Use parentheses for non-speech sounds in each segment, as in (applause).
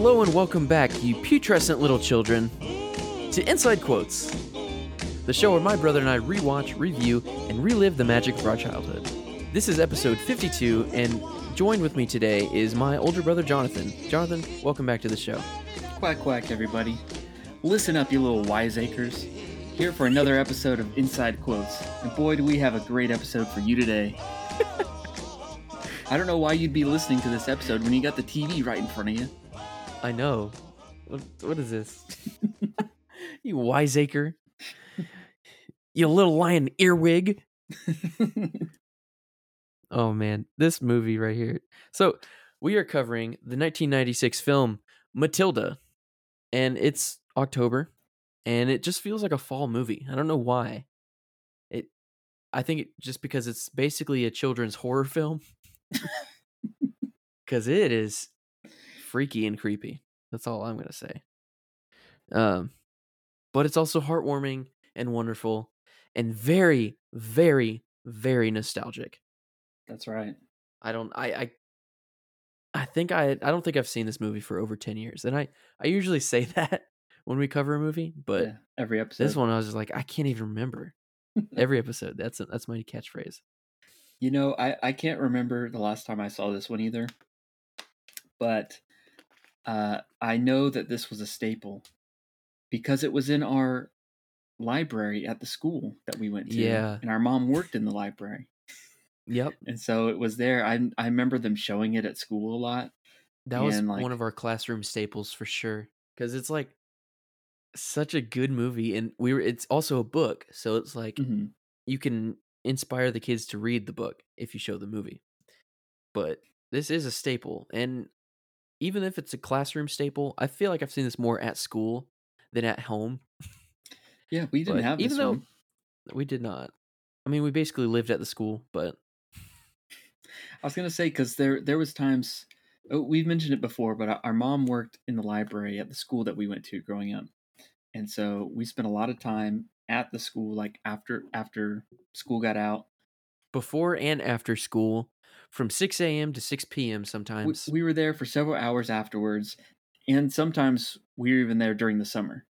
Hello and welcome back, you putrescent little children, to Inside Quotes, the show where my brother and I rewatch, review, and relive the magic of our childhood. This is episode 52, and joined with me today is my older brother Jonathan. Jonathan, welcome back to the show. Quack quack, everybody. Listen up, you little wiseacres. Here for another episode of Inside Quotes. And boy, do we have a great episode for you today. (laughs) I don't know why you'd be listening to this episode when you got the TV right in front of you. I know. What, what is this? (laughs) you wiseacre. You little lion earwig. (laughs) Oh man, this movie right here. So, we are covering the 1996 film Matilda, and it's October, and it just feels like a fall movie. I don't know why. It, I think it, just because it's basically a children's horror film, (laughs) because it is freaky and creepy. That's all I'm gonna say. Um, but it's also heartwarming and wonderful, and very, very, very nostalgic. That's right. I don't I I I think I I don't think I've seen this movie for over 10 years. And I I usually say (laughs) that when we cover a movie, but Yeah, every episode. this one I was just like I can't even remember. (laughs) Every episode. That's that's my catchphrase. You know, I, I can't remember the last time I saw this one either. But uh, I know that this was a staple because it was in our library at the school that we went to. Yeah. And our mom worked in the library. Yep. And so it was there. I I remember them showing it at school a lot. That was And, one of our classroom staples for sure cuz it's like such a good movie and we were it's also a book. So it's like Mhm. you can inspire the kids to read the book if you show the movie. But this is a staple. And even if it's a classroom staple, I feel like I've seen this more at school than at home. Yeah, we didn't But have this even though one. we did not. I mean, we basically lived at the school, but I was gonna say because there there was times oh, we've mentioned it before, but our, our mom worked in the library at the school that we went to growing up, and so we spent a lot of time at the school, like after after school got out. before and after school, from 6 a.m. to 6 p.m. Sometimes. we were there for several hours afterwards, and sometimes we were even there during the summer.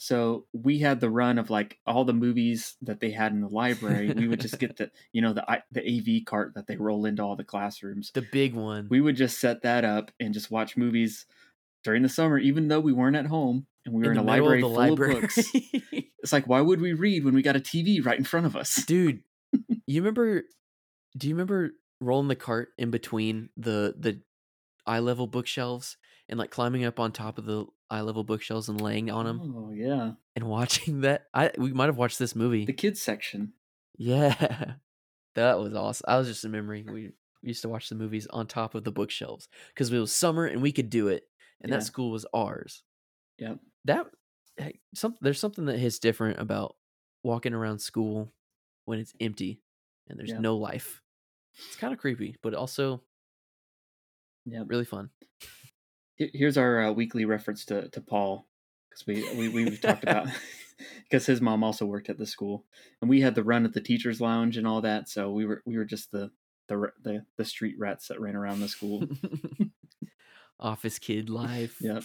So we had the run of like all the movies that they had in the library. we would just get the (laughs) you know the the AV cart that they roll into all the classrooms. the big one. we would just set that up and just watch movies during the summer, even though we weren't at home and we were in, the a library of full library. of books. (laughs) It's like, why would we read when we got a TV right in front of us? Dude, (laughs) you remember do you remember rolling the cart in between the the eye level bookshelves and like climbing up on top of the eye level bookshelves and laying on them Oh yeah, and watching that? I we might have watched this movie. the kids section. Yeah. (laughs) That was awesome. I was just remembering we, we used to watch the movies on top of the bookshelves because it was summer and we could do it, and Yeah. that school was ours. Yeah. That hey, some there's something that hits different about walking around school when it's empty and there's Yeah. no life. It's kind of creepy, but also yeah, really fun. Here's our uh, weekly reference to to Paul because we we we've talked about (laughs) (laughs) because his mom also worked at the school and we had the run at the teachers lounge and all that. So we were we were just the the the, the street rats that ran around the school. (laughs) Office kid life. yep.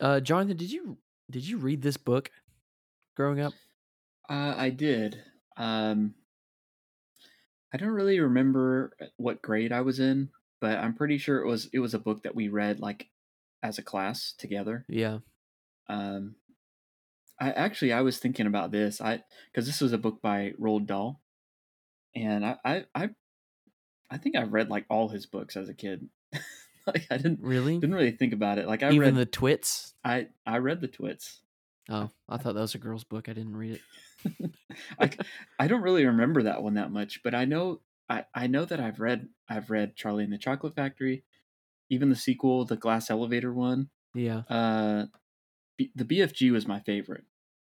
Uh, Jonathan, did you did you read this book growing up? Uh, I did. Um, I don't really remember what grade I was in, but I'm pretty sure it was it was a book that we read like as a class together. Yeah. Um, I actually I was thinking about this. I because this was a book by Roald Dahl, and I I I, I think I read like all his books as a kid. (laughs) like I didn't Really? didn't really think about it. Like I Even read the twits? I I read the Twits. Oh, I thought that was a girl's book. I didn't read it. (laughs) I, I don't really remember that one that much, but I know I, I know that I've read I've read Charlie and the Chocolate Factory, even the sequel, the Glass Elevator one. Yeah. Uh, B, the BFG was my favorite.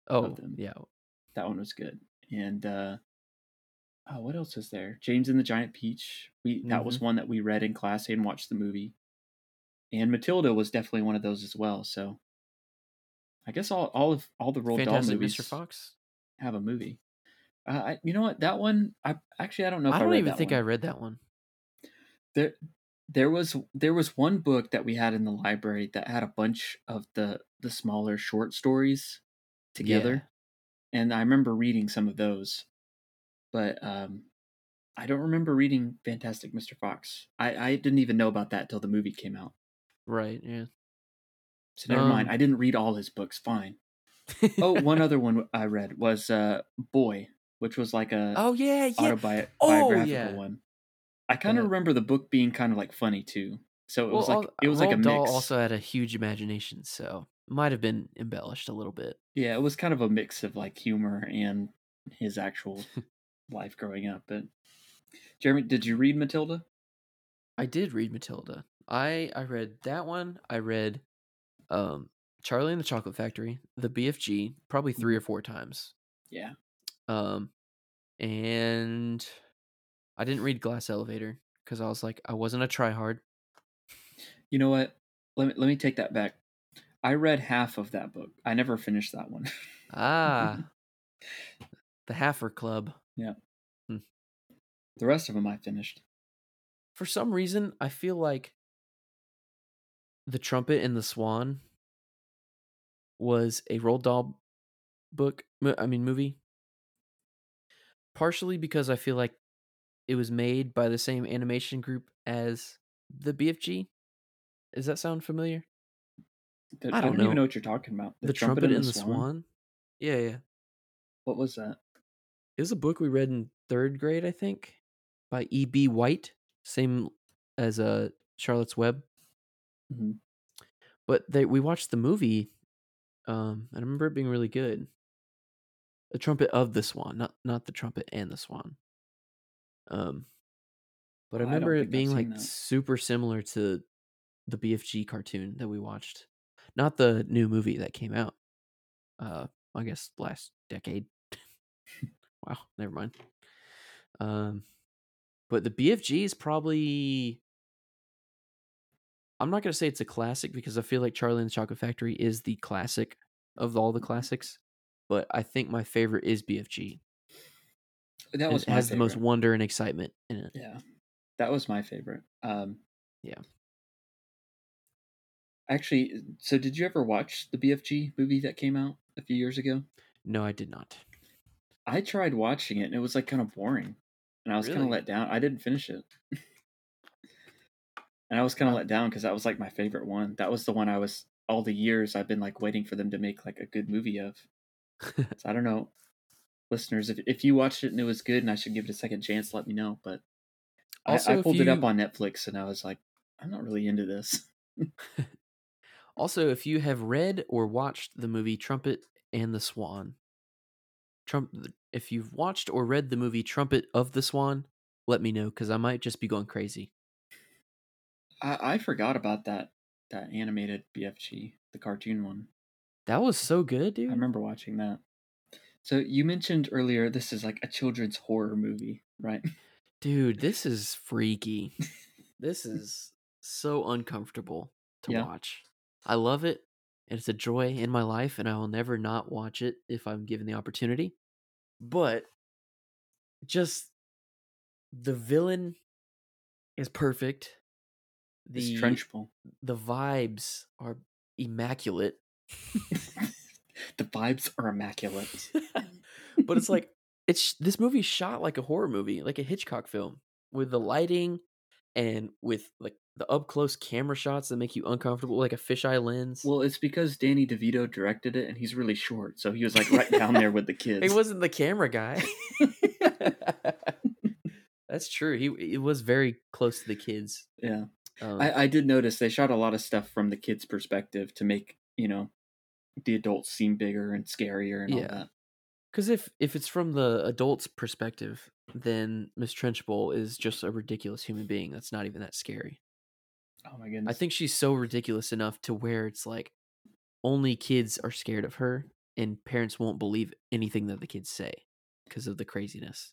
Oh, them. yeah. That one was good. And uh, oh, what else was there? James and the Giant Peach. We that was one that we read in class and watched the movie. And Matilda was definitely one of those as well. So I guess all all of all the Roald Dahl Fantastic movies Mr. Fox. Have a movie. Uh, I, you know what? That one, I actually I don't know if I I, don't read even that think one. I read that one. There, There was there was one book that we had in the library that had a bunch of the the smaller short stories together, and I remember reading some of those, but um, I don't remember reading Fantastic Mr. Fox. I I didn't even know about that till the movie came out. Right. Yeah. So never mind. Um, I didn't read all his books. Fine. (laughs) Oh, one other one I read was uh, Boy, which was like a Oh yeah, yeah. autobiographical yeah. one. I kind of Uh, remember the book being kind of like funny too. So it was well, like al- it was like a Roald Dahl mix. also had a huge imagination, so might have been embellished a little bit. Yeah, it was kind of a mix of like humor and his actual life growing up. But Jeremy, did you read Matilda? I did read Matilda. I I read that one. I read um Charlie and the Chocolate Factory, the BFG, probably Mm-hmm. 3 or 4 times. Yeah. Um and I didn't read Glass Elevator cuz I was like I wasn't a tryhard. You know what? Let me let me take that back. I read half of that book. I never finished that one. Ah. (laughs) the Haffer Club. Yeah. The rest of them I finished. For some reason, I feel like The Trumpet and the Swan was a Roald Dahl book, I mean movie. Partially because I feel like it was made by the same animation group as the BFG. Does that sound familiar? The- I I don't don't, know. even know what you're talking about. The, Trumpet, and the Swan? Yeah, yeah. What was that? It was a book we read in third grade, I think, by E.B. White, same as uh, Charlotte's Web. Mhm. But they we watched the movie, um, I remember it being really good. The Trumpet of the Swan, not not the Trumpet and the Swan. Um, but I Oh, I remember think it being like that. super similar to the BFG cartoon that we watched, not the new movie that came out. Uh, I guess last decade. (laughs) wow, never mind. Um, but the BFG is probably. I'm not gonna say it's a classic because I feel like Charlie and the Chocolate Factory is the classic of all the classics. But I think my favorite is BFG. That was has the most wonder and excitement in it. Yeah, that was my favorite. Um, Yeah. Actually, so did you ever watch the BFG movie that came out a few years ago? No, I did not. I tried watching it and it was like kind of boring, and I was kind of let down. I didn't finish it, (laughs) and I was kind of let down because that was like my favorite one. That was the one I was all the years I've been like waiting for them to make like a good movie of. (laughs) So I don't know, listeners, if if you watched it and it was good and I should give it a second chance, let me know. But I, Also, I if pulled it up on Netflix and I was like, I'm not really into this. (laughs) Also, if you have read or watched the movie Trumpet and the Swan, Trump, if you've watched or read the movie Trumpet of the Swan, let me know because I might just be going crazy. I, I forgot about that that animated BFG, the cartoon one. That was so good, dude. I remember watching that. So you mentioned earlier this is like a children's horror movie, right? Dude, this is freaky. (laughs) this is so uncomfortable to Yeah. watch. I love it. and It's a joy in my life, and I will never not watch it if I'm given the opportunity. But just the villain is perfect. It's The Trenchbull. the vibes are immaculate. (laughs) the vibes are immaculate. (laughs) but it's like it's this movie shot like a horror movie, like a Hitchcock film, with the lighting and with like the up close camera shots that make you uncomfortable, like a fisheye lens. Well, it's because Danny DeVito directed it and he's really short, so he was like right down there with the (laughs) kids. he wasn't the camera guy. That's true. He it was very close to the kids. yeah. Um, I, I did notice they shot a lot of stuff from the kids' perspective to make, you know, the adults seem bigger and scarier and Yeah. all that. Because if if it's from the adult's perspective, then Miss Trenchbull is just a ridiculous human being. That's not even that scary. Oh my goodness. I think she's so ridiculous enough to where it's like only kids are scared of her, and parents won't believe anything that the kids say because of the craziness.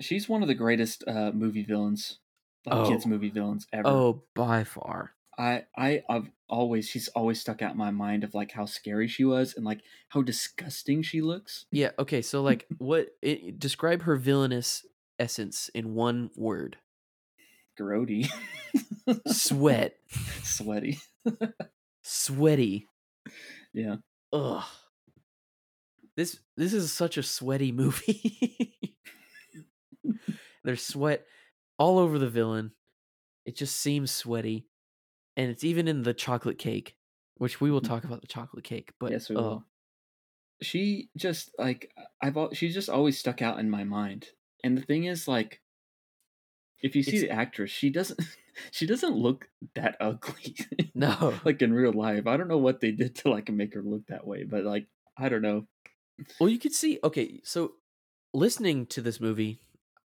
she's one of the greatest uh, movie villains, like kids Oh. movie villains ever. Oh, by far. I I I've always she's always stuck out in my mind of like how scary she was and like how disgusting she looks. Yeah. Okay. So, like, (laughs) what? It, describe her villainous essence in one word. grody, Sweat. (laughs) sweaty. (laughs) Sweaty. Yeah. Ugh. This this is such a sweaty movie. There's sweat all over the villain. It just seems sweaty. And it's even in the chocolate cake, which we will talk about the chocolate cake, but yes, we oh, will. She just like I've she's just always stuck out in my mind. And the thing is, like, if you see It's- the actress, she doesn't (laughs) she doesn't look that ugly. (laughs) no. like in real life. I don't know what they did to like make her look that way, but like I don't know. Well, you could see. Okay, so listening to this movie,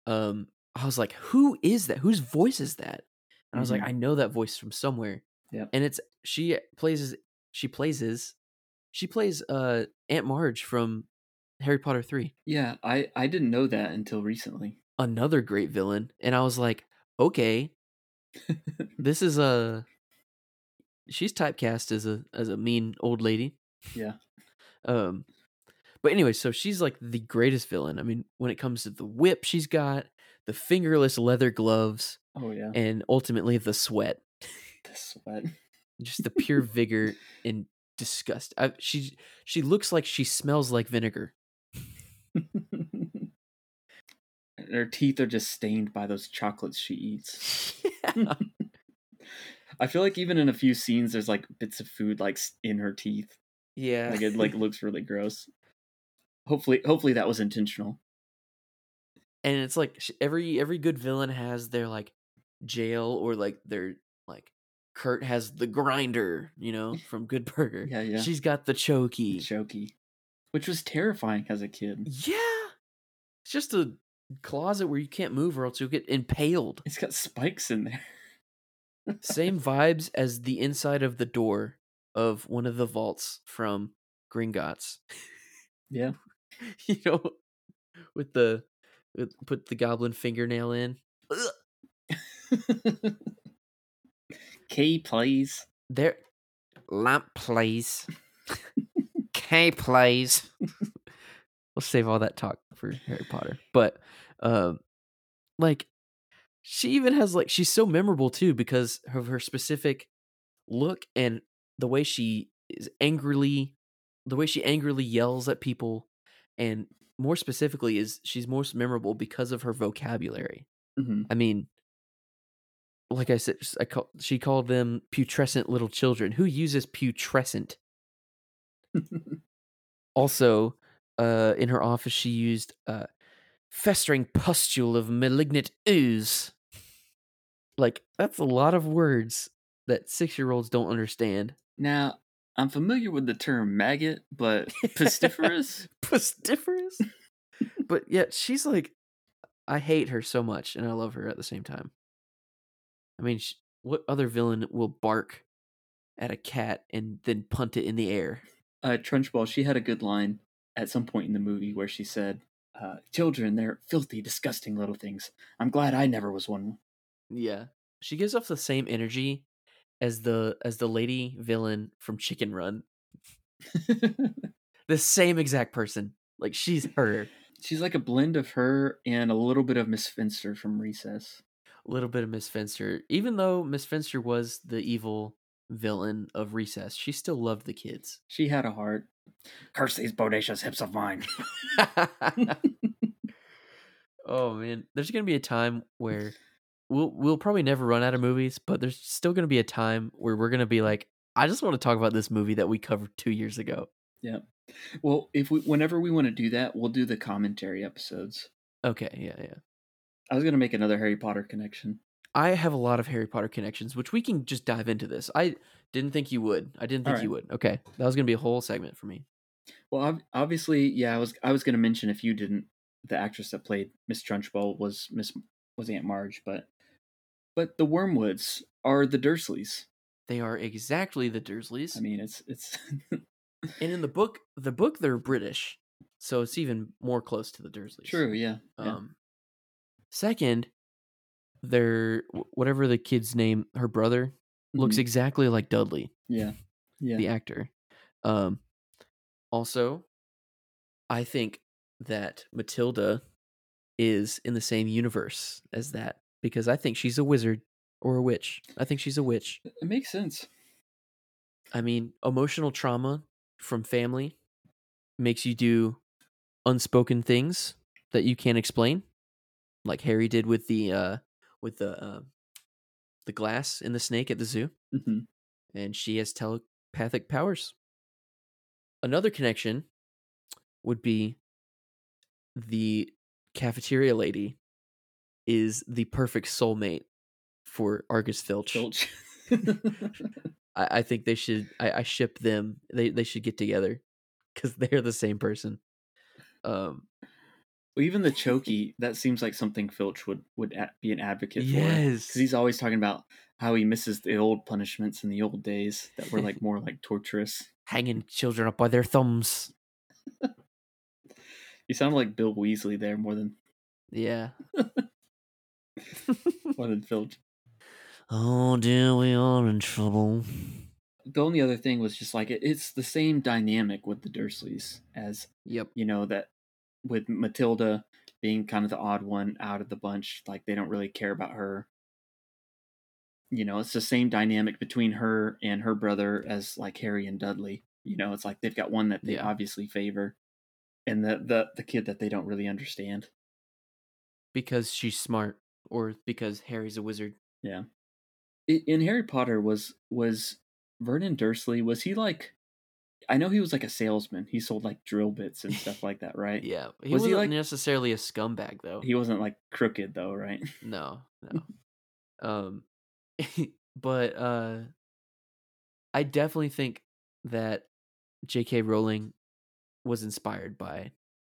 um, I was like, "Who is that? Whose voice is that?" And I was like, Mhm. "I know that voice from somewhere." Yep. And it's she plays she plays is she plays uh Aunt Marge from Harry Potter three, Yeah, I I didn't know that until recently. another great villain. And I was like, "Okay, (laughs) this is a she's typecast as a as a mean old lady." Yeah. Um, but anyway, so she's like the greatest villain. I mean, when it comes to the whip she's got, the fingerless leather gloves, Oh yeah. and ultimately the sweat, the sweat. just the pure (laughs) vigor and disgust. I, she she looks like she smells like vinegar. (laughs) Her teeth are just stained by those chocolates she eats. (laughs) I feel like even in a few scenes, there's like bits of food like in her teeth. yeah, Like it like looks really gross. Hopefully, hopefully that was intentional. And it's like every every good villain has their like jail or like their like Kurt has the grinder, you know, (laughs) from Good Burger. Yeah, yeah. She's got the chokey. Choky, which was terrifying as a kid. Yeah. It's just a closet where you can't move or else you'll get impaled. It's got spikes in there. Same (laughs) vibes as the inside of the door of one of the vaults from Gringotts. Yeah. (laughs) you know, with the put the goblin fingernail in. Key, please. There lamp please. (laughs) K please. we'll save all that talk for Harry Potter. But um like she even has like she's so memorable too because of her specific look and the way she is angrily the way she angrily yells at people and more specifically is she's most memorable because of her vocabulary. hmm I mean, like I said, I call, she called them putrescent little children. Who uses putrescent? (laughs) Also, uh, in her office, she used uh, festering pustule of malignant ooze. Like that's a lot of words that six-year-olds don't understand. Now, I'm familiar with the term maggot, but (laughs) pestiferous? Pestiferous. but yet she's like, I hate her so much, and I love her at the same time. I mean, what other villain will bark at a cat and then punt it in the air? uh, Trunchbull, she had a good line at some point in the movie where she said, uh, "Children, they're filthy, disgusting little things. I'm glad I never was one." Yeah, she gives off the same energy as the as the lady villain from Chicken Run. (laughs) The same exact person. Like she's her. She's like a blend of her and a little bit of Miss Finster from Recess. A little bit of Miss Finster. Even though Miss Finster was the evil villain of Recess, she still loved the kids. She had a heart. Curse these bodacious hips of mine. (laughs) (laughs) oh man, there's gonna be a time where we'll we'll probably never run out of movies, but there's still gonna be a time where we're gonna be like, I just want to talk about this movie that we covered two years ago. Yeah. Well, if we, whenever we want to do that, we'll do the commentary episodes. Okay, yeah, yeah. I was gonna make another Harry Potter connection. I have a lot of Harry Potter connections, which we can just dive into this. I didn't think you would. I didn't think you would. Okay, that was gonna be a whole segment for me. Well, obviously, yeah, I was I was gonna mention if you didn't, the actress that played Miss Trunchbull was Miss was Aunt Marge, but but the Wormwoods are the Dursleys. They are exactly the Dursleys, I mean, it's it's (laughs) and in the book, the book they're British, so it's even more close to the Dursleys. true, yeah, yeah. Um, second, their wh- whatever the kid's name, her brother looks Mhm. exactly like Dudley, yeah, yeah. the actor. Um, also, I think that Matilda is in the same universe as that because I think she's a wizard or a witch. I think she's a witch. It makes sense. I mean, emotional trauma from family makes you do unspoken things that you can't explain, like Harry did with the uh with the uh, the glass in the snake at the zoo, hmm and she has telepathic powers. Another connection would be the cafeteria lady is the perfect soulmate for Argus Filch. Filch. (laughs) I, I think they should. I, I ship them. They they should get together because (laughs) they're the same person. Um. Well, even the Choky, that seems like something Filch would would a- be an advocate for. Yes. because he's always talking about how he misses the old punishments in the old days that were like more like torturous. hanging children up by their thumbs. (laughs) You sound like Bill Weasley there more than Yeah. More than Filch. oh dear, we are in trouble. The only other thing was just like it, it's the same dynamic with the Dursleys as Yep. you know that with Matilda being kind of the odd one out of the bunch, like they don't really care about her. You know, it's the same dynamic between her and her brother as like Harry and Dudley. You know, it's like they've got one that they Yeah. obviously favor, and the the the kid that they don't really understand. Because she's smart, or because Harry's a wizard. Yeah. In Harry Potter was was Vernon Dursley was he like I know he was like a salesman. He sold like drill bits and stuff like that, right? (laughs) Yeah. He Was he, wasn't like- necessarily a scumbag though. He wasn't like crooked though, right? (laughs) No, no. um (laughs) but uh I definitely think that J.K. Rowling was inspired by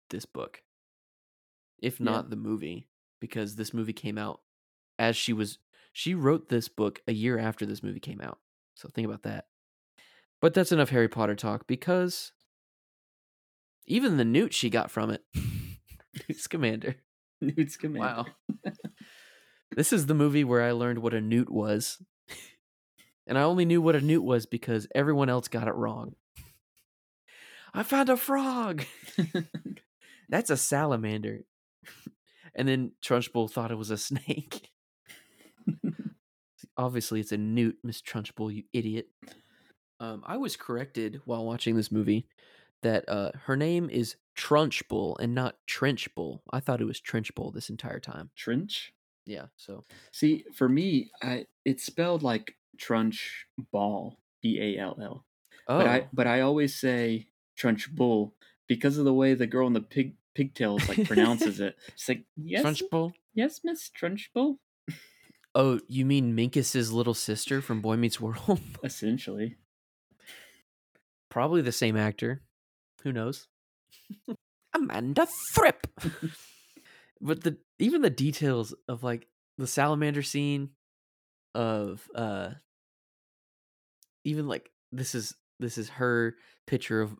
this book. If Yeah. not the movie, because this movie came out as she was she wrote this book a year after this movie came out. So think about that. But that's enough Harry Potter talk because even the newt she got from it. (laughs) Newt (laughs) Scamander. Newt Scamander. Wow. (laughs) this is the movie where I learned what a newt was. And I only knew what a newt was because everyone else got it wrong. I found a frog. That's a salamander. And then Trunchbull thought it was a snake. (laughs) Obviously, it's a newt, Miss Trunchbull, you idiot. Um, I was corrected while watching this movie that uh, her name is Trunchbull and not Trenchbull. I thought it was Trenchbull this entire time. Trench. Yeah, so See, for me, I it's spelled like Trunch Ball, B A L L. oh, But I but I always say Trunch Bull because of the way the girl in the pig pigtails like (laughs) pronounces it. She's like, yes, Trunchbull. yes, Miss Trunchbull. Oh, you mean Minkus's little sister from Boy Meets World? (laughs) Essentially, Probably the same actor. Who knows? (laughs) Amanda Thripp. but the even the details of like the salamander scene of uh even like this is this is her pitcher of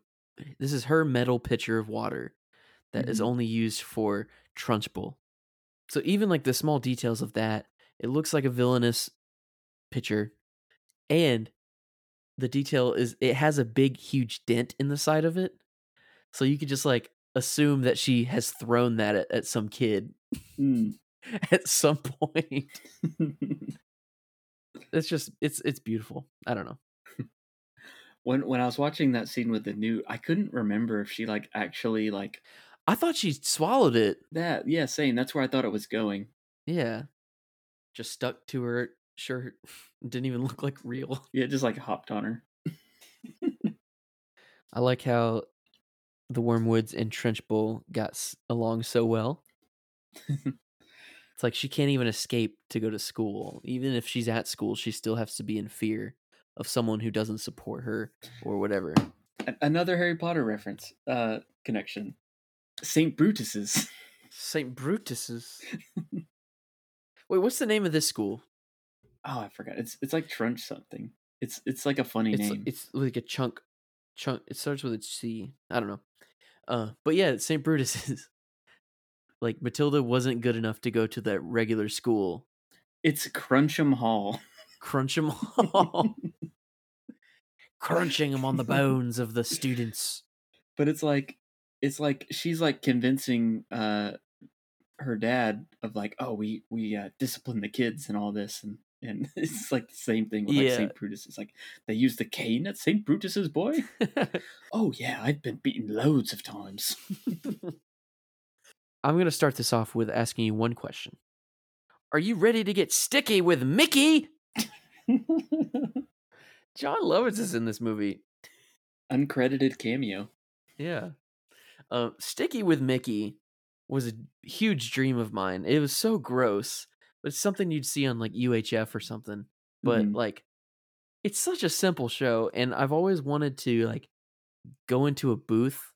this is her metal pitcher of water that is Mhm. only used for Trunchbull. So even like the small details of that, it looks like a villainous pitcher and the detail is it has a big huge dent in the side of it so you could just like assume that she has thrown that at, at some kid Mm. (laughs) at some point (laughs) it's just it's it's beautiful i don't know when when I was watching that scene with the new, I couldn't remember if she like actually like i thought she swallowed it that. Yeah, same. That's where I thought it was going. yeah just stuck to her shirt (laughs) didn't even look like real (laughs) Yeah, just like hopped on her. (laughs) i like how the wormwoods and trenchbull got s- along so well it's like she can't even escape to go to school even if she's at school she still has to be in fear of someone who doesn't support her or whatever Another Harry Potter reference uh connection. Saint Brutus's. st brutus's (laughs) wait what's the name of this school Oh, I forgot. It's it's like Trunch something. It's it's like a funny it's name. it's like a chunk chunk it starts with a c i don't know uh but yeah st brutus's (laughs) like matilda wasn't good enough to go to that regular school It's Crunchem Hall. crunch (laughs) 'em Hall. crunching them on the bones of the students but it's like it's like she's like convincing uh her dad of like, oh, we we uh, discipline the kids and all this, and and (laughs) it's like the same thing with like Yeah. Saint Brutus. It's like they use the cane at Saint Brutus's boy. (laughs) oh yeah, I've been beaten loads of times. (laughs) I'm going to start this off with asking you one question. Are you ready to get sticky with Mickey? Jon Lovitz is in this movie. Uncredited cameo. Yeah. Um, Sticky with Mickey was a huge dream of mine. It was so gross, but it's something you'd see on like UHF or something. But Mhm. like, it's such a simple show, and I've always wanted to like go into a booth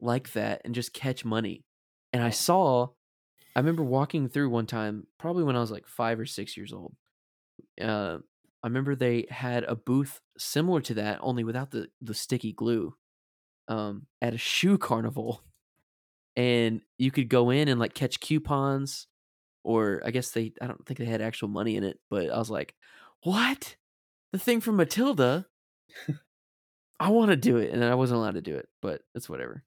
like that and just catch money. And I saw, I remember walking through one time, probably when I was like five or six years old. Uh, I remember they had a booth similar to that, only without the the sticky glue. Um, at a shoe carnival, and you could go in and like catch coupons, or I guess they I don't think they had actual money in it, but I was like, what? The thing from Matilda? (laughs) I want to do it, and I wasn't allowed to do it, but it's whatever.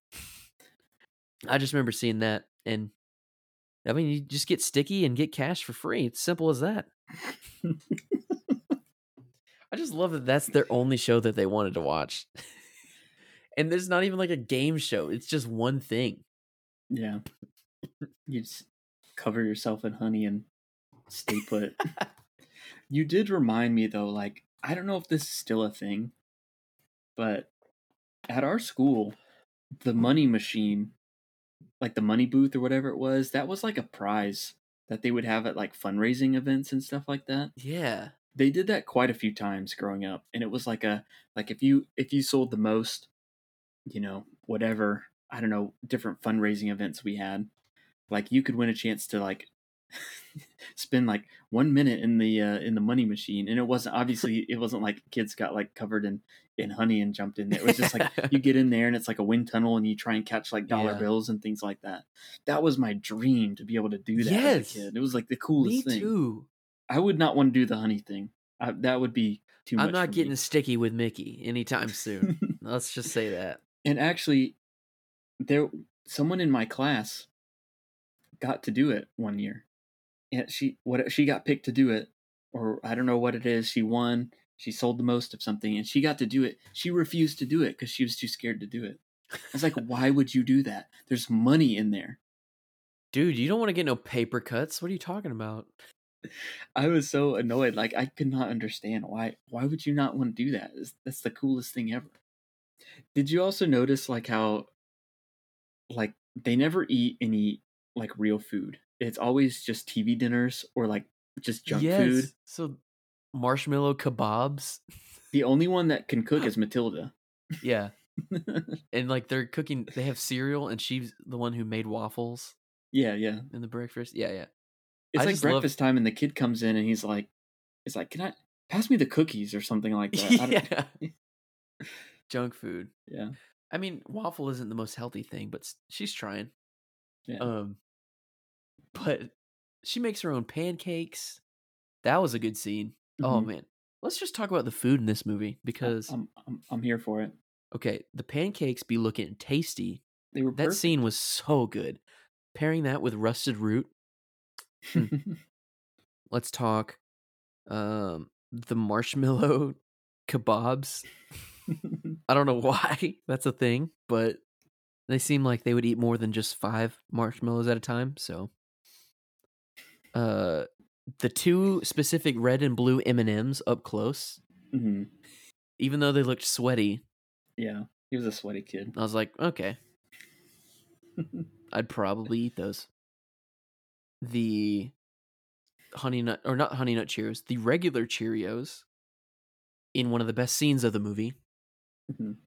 I just remember seeing that, and I mean, you just get sticky and get cash for free. It's simple as that. (laughs) I just love that that's their only show that they wanted to watch. And there's not even like a game show. It's just one thing. Yeah. You just cover yourself in honey and stay put. (laughs) you did remind me though, like, I don't know if this is still a thing, but at our school, the money machine, like the money booth or whatever it was, that was like a prize that they would have at like fundraising events and stuff like that. Yeah. They did that quite a few times growing up, and it was like a like if you if you sold the most, you know, whatever, I don't know, different fundraising events we had, like you could win a chance to like (laughs) spend like one minute in the uh, in the money machine and it wasn't obviously it wasn't like kids got like covered in in honey and jumped in there it was just like you (laughs) get in there and it's like a wind tunnel and you try and catch like dollar Yeah. bills and things like that that was my dream to be able to do that Yes. as a kid it was like the Me coolest thing too. i would not want to do the honey thing I, that would be too much I'm not getting me. sticky with Mickey anytime soon. (laughs) Let's just say that. And actually there someone in my class got to do it one year. And she what she got picked to do it or i don't know what it is she won she sold the most of something and she got to do it. She refused to do it because she was too scared to do it. I was like why would you do that? There's money in there. Dude, you don't want to get no paper cuts. What are you talking about? i was so annoyed like i could not understand why why would you not want to do that? That's the coolest thing ever did you also notice like how like they never eat any like real food it's always just tv dinners or like just junk food So marshmallow kebabs. (laughs) the only one that can cook (gasps) is matilda Yeah. (laughs) And like they're cooking they have cereal and she's the one who made waffles yeah yeah in the breakfast. Yeah, yeah. it's I like just love- breakfast time and the kid comes in and he's like it's like can i pass me the cookies or something like (laughs) that yeah. Junk food. yeah I mean, waffle isn't the most healthy thing, but she's trying. Yeah. Um, but she makes her own pancakes. That was a good scene. Oh Mhm. man, let's just talk about the food in this movie because I'm, I'm i'm here for it okay, the pancakes be looking tasty. they were That perfect. scene was so good. Pairing that with rusted root. (laughs) Let's talk. Um, the marshmallow (laughs) kebabs. (laughs) (laughs) I don't know (laughs) why that's a thing, but they seem like they would eat more than just five marshmallows at a time. So, uh, the two specific red and blue M and M's up close, Mhm. even though they looked sweaty, yeah he was a sweaty kid I was like, okay, (laughs) I'd probably eat those. The honey nut or not honey nut Cheerios, the regular Cheerios, in one of the best scenes of the movie. Mhm.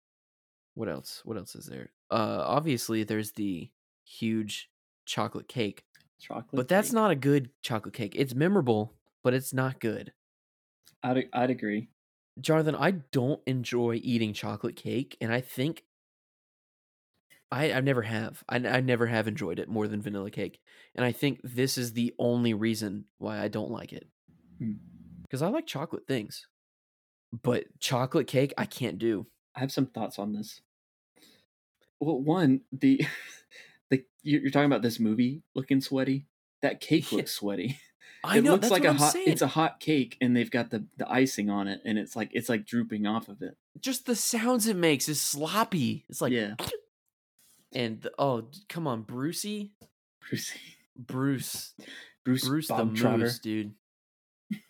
What else? What else is there? Uh, obviously there's the huge chocolate cake, chocolate but that's cake. not a good chocolate cake. It's memorable, but it's not good. I'd, I'd agree Jonathan, I don't enjoy eating chocolate cake, and I think I I never have. I, I never have enjoyed it more than vanilla cake, and I think this is the only reason why I don't like it. Hmm. Because I like chocolate things, but chocolate cake I can't do. I have some thoughts on this. Well, one, the (laughs) the you- you're talking about this movie looking sweaty. that cake looks sweaty. (laughs) I it know looks that's like what a I'm hot saying. it's a hot cake and they've got the the icing on it and it's like it's like drooping off of it. Just the sounds it makes is sloppy. It's like yeah. (sniffs) and the, oh come on, Brucey, Bruce Bruce, (laughs) Bruce, Bruce the Bogtrotter. Moose, dude.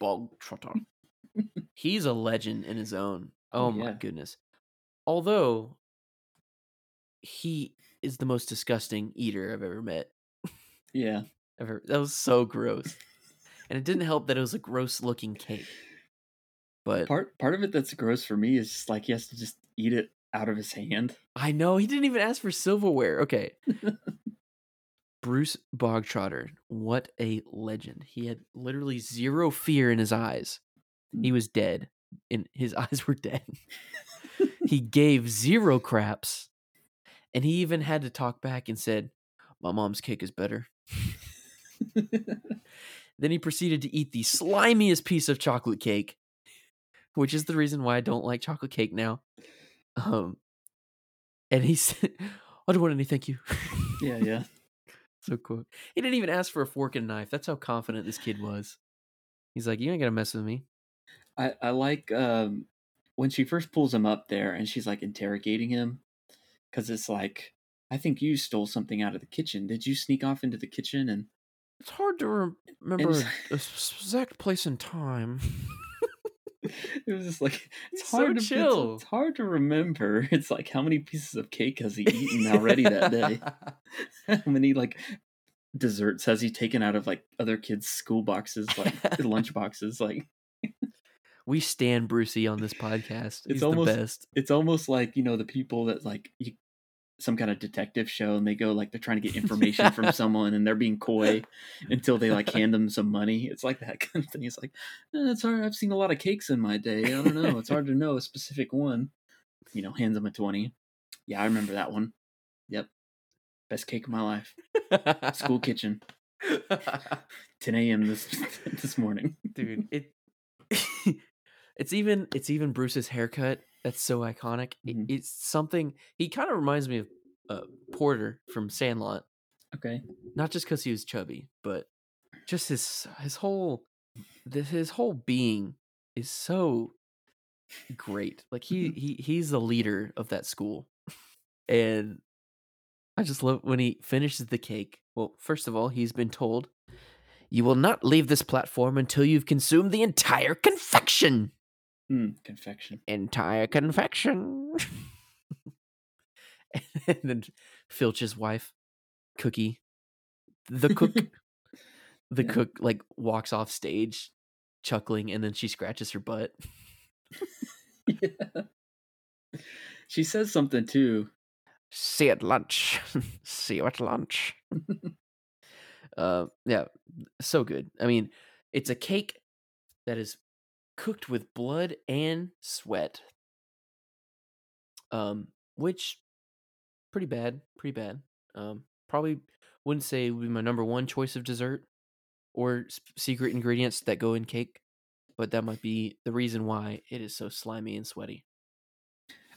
Bog Trotter. He's a legend in his own. Oh, Oh, my goodness. Although he is the most disgusting eater I've ever met. Yeah. (laughs) Ever that was so gross. and it didn't help that it was a gross looking cake. But Part part of it that's gross for me is just like he has to just eat it out of his hand. I know he didn't even ask for silverware. Okay. (laughs) Bruce Bogtrotter, what a legend. He had literally zero fear in his eyes. He mm. was dead. And his (laughs) eyes were dead. He gave zero craps. And he even had to talk back and said, My mom's cake is better. Then he proceeded to eat the slimiest piece of chocolate cake, which is the reason why I don't like chocolate cake now. Um, and he said, I don't want any, thank you. yeah, yeah. (laughs) so cool. He didn't even ask for a fork and knife. That's how confident this kid was. He's like, You ain't gonna mess with me. I, I like um, when she first pulls him up there and she's like interrogating him because it's like, I think you stole something out of the kitchen. Did you sneak off into the kitchen and It's hard to rem- remember (laughs) it's- s- exact place and time. it was just like (laughs) it's He's so hard to it's- chill. It's, hard to remember. (laughs) It's like how many pieces of cake has he eaten already that day? How many like desserts has he taken out of like other kids' school boxes, like lunch boxes? Like we stand Brucey on this podcast. It's He's almost- the best. it's almost like you know the people that like you, some kind of detective show and they go like they're trying to get information from (laughs) someone and they're being coy until they like hand them some money. It's like that kind of thing. It's like eh, it's hard. I've seen a lot of cakes in my day. I don't know. It's hard to know a specific one. You know, hands them a twenty. Yeah, I remember that one. Yep, best cake of my life. School (laughs) kitchen, 10 a.m. this (laughs) this morning. dude it it's even it's even bruce's haircut that's so iconic. It- Mhm. it's something he kind of reminds me of uh, porter from sandlot. Okay. not just because he was chubby but just his his whole this his whole being is so great. Like he (laughs) he he's the leader of that school. And i just love when he finishes the cake. Well first of all he's been told you will not leave this platform until you've consumed the entire confection Mm, confection. entire confection (laughs) and then filch's wife cookie the cook (laughs) the Yeah. cook like walks off stage chuckling and then she scratches her butt (laughs) yeah. She says something too. see at lunch see you at lunch uh yeah so good i mean it's a cake that is cooked with blood and sweat um which pretty bad pretty bad um probably wouldn't say would be my number one choice of dessert or secret ingredients that go in cake but that might be the reason why it is so slimy and sweaty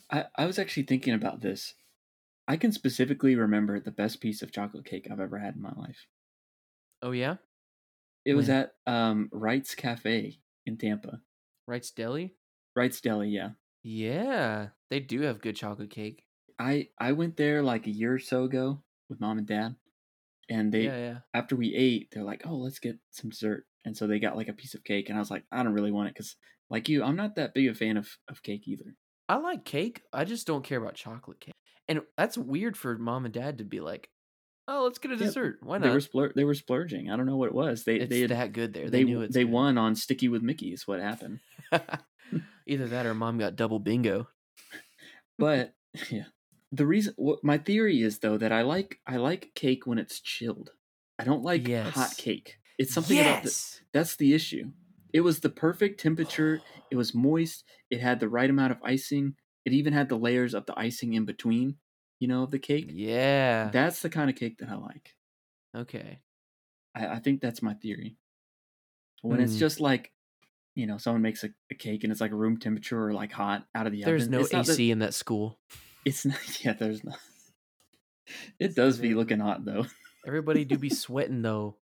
I, I was actually thinking about this. I can specifically remember the best piece of chocolate cake I've ever had in my life. oh yeah It was at um, Wright's Cafe in Tampa. Wright's deli Wright's Deli, yeah. yeah they do have good chocolate cake I I went there like a year or so ago with mom and dad, and they yeah yeah after we ate, they're like, "Oh, let's get some dessert," and so they got like a piece of cake, and I was like, "I don't really want it because, like you, I'm not that big a fan of of cake either." I like cake. I just don't care about chocolate cake. And that's weird for mom and dad to be like, "Oh, let's get a Yeah, dessert. Why They not?" were splur- they were splurging. I don't know what it was. They it's they had, that good there. they They, knew it's they good. won on Sticky with Mickey is what happened. (laughs) Either that or mom got double bingo. But yeah, the reason what my theory is though that I like I like cake when it's chilled. I don't like hot cake. It's something about the, that's the issue. It was the perfect temperature. (gasps) It was moist. It had the right amount of icing. It even had the layers of the icing in between, you know, of the cake. yeah. That's the kind of cake that I like. okay. I, I think that's my theory. When it's Hmm. just like, you know, someone makes a, a cake and it's like room temperature or like hot out of the There's oven. There's no it's not the- AC in that school. it's not. (laughs) Yeah, there's not. It does be looking hot though. Everybody do be (laughs) sweating though.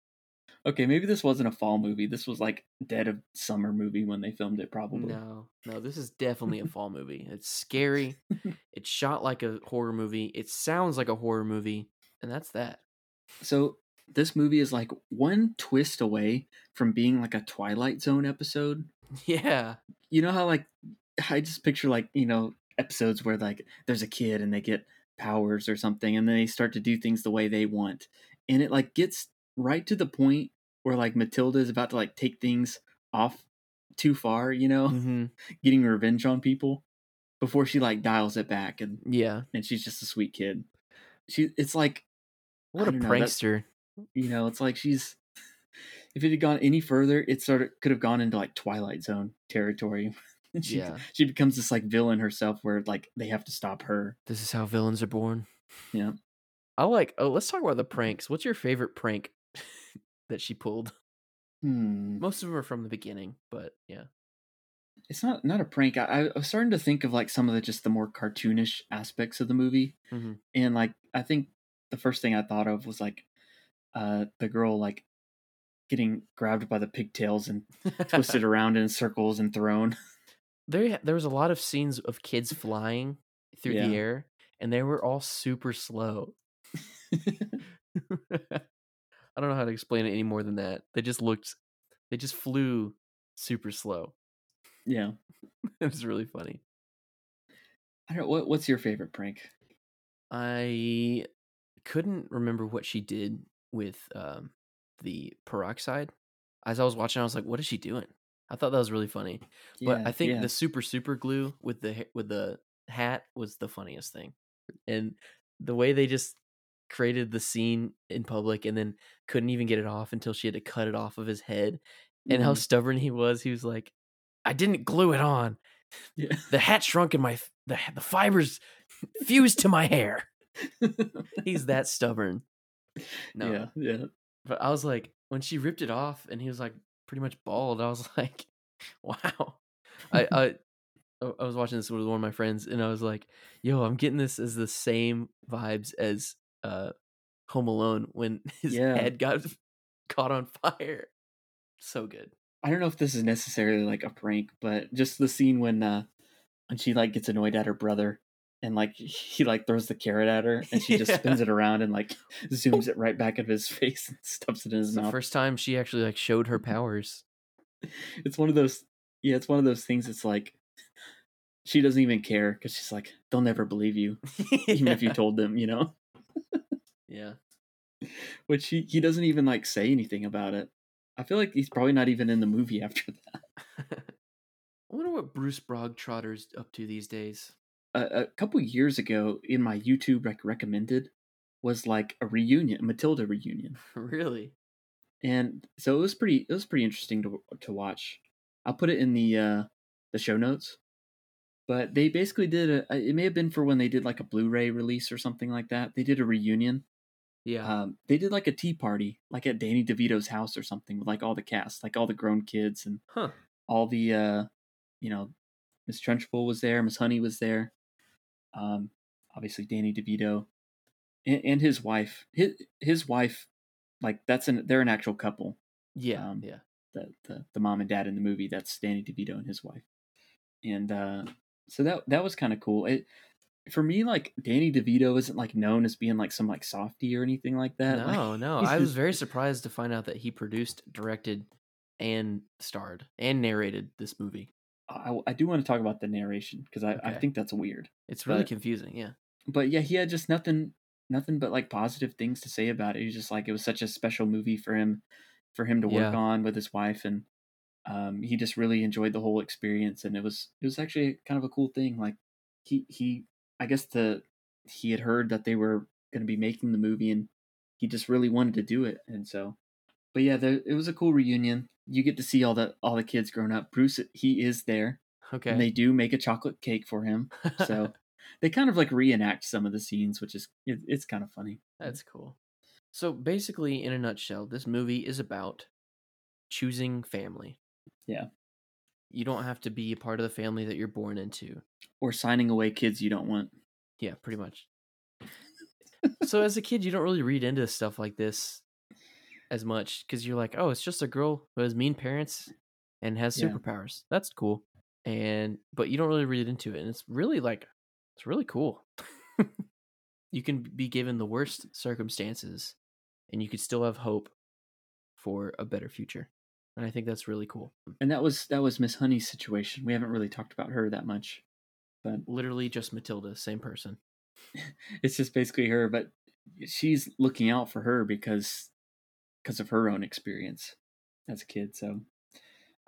Okay, maybe this wasn't a fall movie. This was like dead of summer movie when they filmed it, probably. No, no, this is definitely a (laughs) fall movie. It's scary. it's shot like a horror movie. It sounds like a horror movie, and that's that. So this movie is like one twist away from being like a Twilight Zone episode. (laughs) Yeah. You know how like I just picture like, you know, episodes where like there's a kid and they get powers or something and then they start to do things the way they want. And it like gets right to the point where like Matilda is about to like take things off too far, you know, (laughs) mm-hmm. getting revenge on people before she like dials it back and yeah, and she's just a sweet kid. She it's like what a know, prankster. You know, it's like she's if it had gone any further, it sort of could have gone into like Twilight Zone territory. (laughs) she, yeah. She becomes this like villain herself where like they have to stop her. This is how villains are born. Yeah. I like oh let's talk about the pranks. What's your favorite prank (laughs) that she pulled. (laughs) Hmm. Most of them are from the beginning, but yeah. It's not not a prank. I, I was starting to think of like some of the just the more cartoonish aspects of the movie, mm-hmm. and like I think the first thing I thought of was like uh the girl like getting grabbed by the pigtails and twisted (laughs) around in circles and thrown. (laughs) There, there was a lot of scenes of kids flying through yeah. the air, and they were all super slow. I don't know how to explain it any more than that. They just looked, they just flew super slow. Yeah, (laughs) it was really funny. I don't. What What's your favorite prank? I couldn't remember what she did with um, the peroxide. As I was watching, I was like, "What is she doing?" I thought that was really funny. Yeah, but I think yeah. the super super glue with the with the hat was the funniest thing, and the way they just created the scene in public and then couldn't even get it off until she had to cut it off of his head and mm-hmm. how stubborn he was he was like i didn't glue it on. Yeah. the hat shrunk in my the, the fibers fused to my hair. He's (laughs) that stubborn. No. Yeah yeah. But i was like when she ripped it off and he was like pretty much bald i was (laughs) like wow. (laughs) I, I I was watching this with one of my friends, and I was like, "Yo, I'm getting this as the same vibes as uh Home Alone when (laughs) his yeah. head got caught on fire. So good. I don't know if this is necessarily like a prank, but just the scene when uh when she like gets annoyed at her brother and like (laughs) he like throws the carrot at her and she just yeah. (laughs) spins it around and like zooms it right back at his face and stuffs it in his it's mouth. The first time she actually like showed her powers. It's one of those yeah, it's one of those things it's like she doesn't even care because she's like, they'll never believe you, even if you told them, you know. Yeah. (laughs) Which he, he doesn't even like say anything about it. I feel like he's probably not even in the movie (laughs) after that. (laughs) I wonder what Bruce Bogtrotter's up to these days. A, a couple years ago, in my YouTube like recommended, was like a reunion, a Matilda reunion. really? And so it was pretty. It was pretty interesting to to watch. I'll put it in the uh, the show notes. But they basically did a. It may have been for when they did like a Blu-ray release or something like that. They did a reunion. Yeah. Um, they did like a tea party, like at Danny DeVito's house or something, with like all the cast, like all the grown kids and huh. all the, uh, you know, Miss Trunchbull was there, Miss Honey was there, um, obviously Danny DeVito, and, and his wife. His his wife, like that's an they're an actual couple. Yeah, um, yeah. The, the the mom and dad in the movie that's Danny DeVito and his wife, and uh, so that that was kind of cool. It for me, like Danny DeVito isn't like known as being like some like softy or anything like that. No, like, no. I was very surprised to find out that he produced, directed, and starred and narrated this movie. I, I do want to talk about the narration because I, okay. I think that's weird. It's really but, confusing, yeah. But yeah, he had just nothing nothing but like positive things to say about it. He was just like it was such a special movie for him for him to work yeah. on with his wife and um, he just really enjoyed the whole experience and it was it was actually kind of a cool thing like he he i guess the he had heard that they were going to be making the movie and he just really wanted to do it and so but yeah there, it was a cool reunion. You get to see all the all the kids grown up. Bruce he is there okay. and they do make a chocolate cake for him so (laughs) they kind of like reenact some of the scenes which is it, it's kind of funny. That's cool. So basically in a nutshell this movie is about choosing family yeah. You don't have to be a part of the family that you're born into. Or signing away kids you don't want. Yeah, pretty much. so as a kid, you don't really read into stuff like this. as much because you're like, oh, it's just a girl who has mean parents and has Yeah. superpowers. That's cool. And but you don't really read into it, and it's really like it's really cool. (laughs) you can be given the worst circumstances, and you could still have hope for a better future. And I think that's really cool. And that was that was Miss Honey's situation. We haven't really talked about her that much, but Literally just Matilda, same person. (laughs) it's just basically her. But she's looking out for her because because of her own experience as a kid. So,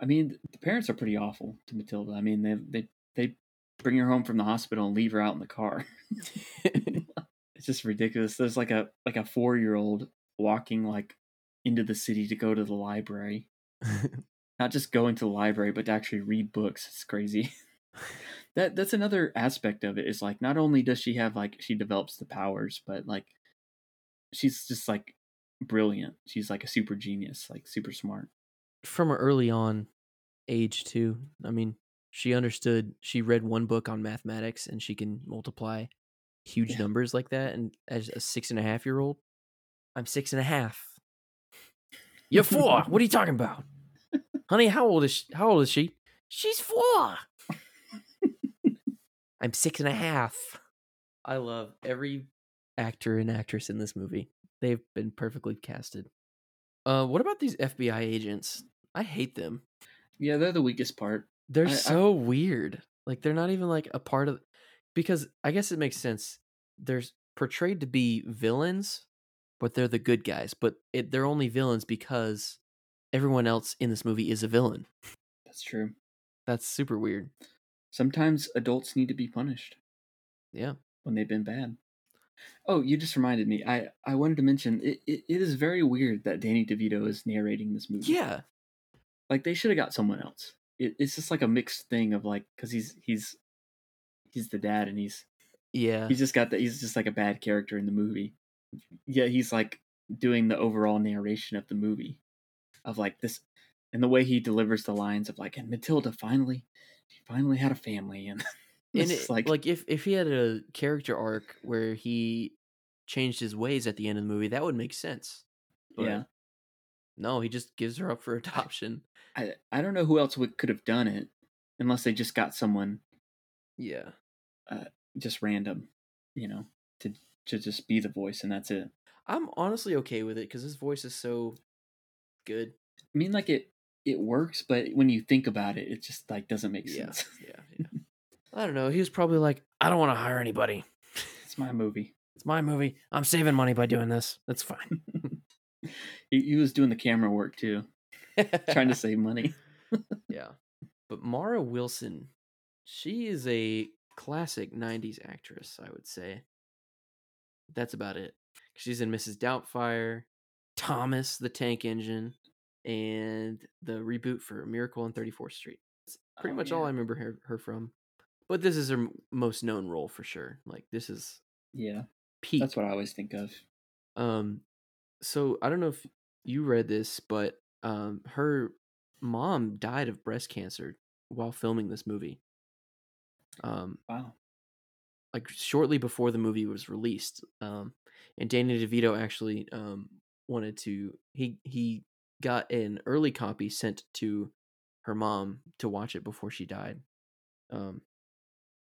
I mean, the parents are pretty awful to Matilda. I mean, they they they bring her home from the hospital and leave her out in the car. (laughs) it's just ridiculous. There's like a like a four year old walking like into the city to go to the library. (laughs) Not just going to the library, but to actually read books. It's crazy. (laughs) that that's another aspect of it. Is like not only does she have like she develops the powers, but like she's just like brilliant. She's like a super genius, like super smart. From her early on age too. I mean, she understood. She read one book on mathematics, and she can multiply huge Yeah. numbers like that. And as a six and a half year old, I'm six and a half. You're four. what are you talking about, honey? How old is she? How old is she? She's four. (laughs) I'm six and a half. I love every actor and actress in this movie. They've been perfectly casted. Uh, what about these FBI agents? I hate them. Yeah, they're the weakest part. They're I- I- so weird. Like they're not even like a part of because I guess it makes sense. They're portrayed to be villains, but they're the good guys. But it, they're only villains because everyone else in this movie is a villain. That's true. That's super weird. Sometimes adults need to be punished Yeah. when they've been bad. Oh, you just reminded me. I I wanted to mention it. It, it is very weird that Danny DeVito is narrating this movie. Yeah. like they should have got someone else. It, it's just like a mixed thing of like because he's he's he's the dad and he's Yeah. he's just got that he's just like a bad character in the movie. Yeah, he's like doing the overall narration of the movie of like this and the way he delivers the lines of like and Matilda finally she finally had a family and (laughs) and it, like, like if if he had a character arc where he changed his ways at the end of the movie, that would make sense. But yeah No, he just gives her up for (laughs) adoption. I I don't know who else would could have done it unless they just got someone Yeah. Uh, just random, you know, to to just be the voice and that's it. I'm honestly okay with it because his voice is so good. I mean, like it it works, but when you think about it, it just like doesn't make Yeah. sense. Yeah. (laughs) Yeah. I don't know. He was probably like, I don't want to hire anybody. it's my movie. (laughs) It's my movie. I'm saving money by doing this. That's fine. (laughs) He, he was doing the camera work too, trying to save money. yeah. But Mara Wilson, she is a classic 90s actress, I would say. That's about it. She's in Mrs. Doubtfire, Thomas the Tank Engine, and the reboot for Miracle on 34th Street. That's pretty Oh, much all. I remember her, her from. But this is her m- most known role for sure. Like this is Yeah, peak. that's what I always think of. Um, so I don't know if you read this, but um, her mom died of breast cancer while filming this movie. Um, Wow. Like shortly before the movie was released. Um, and Danny DeVito actually um wanted to he he got an early copy sent to her mom to watch it before she died. Um,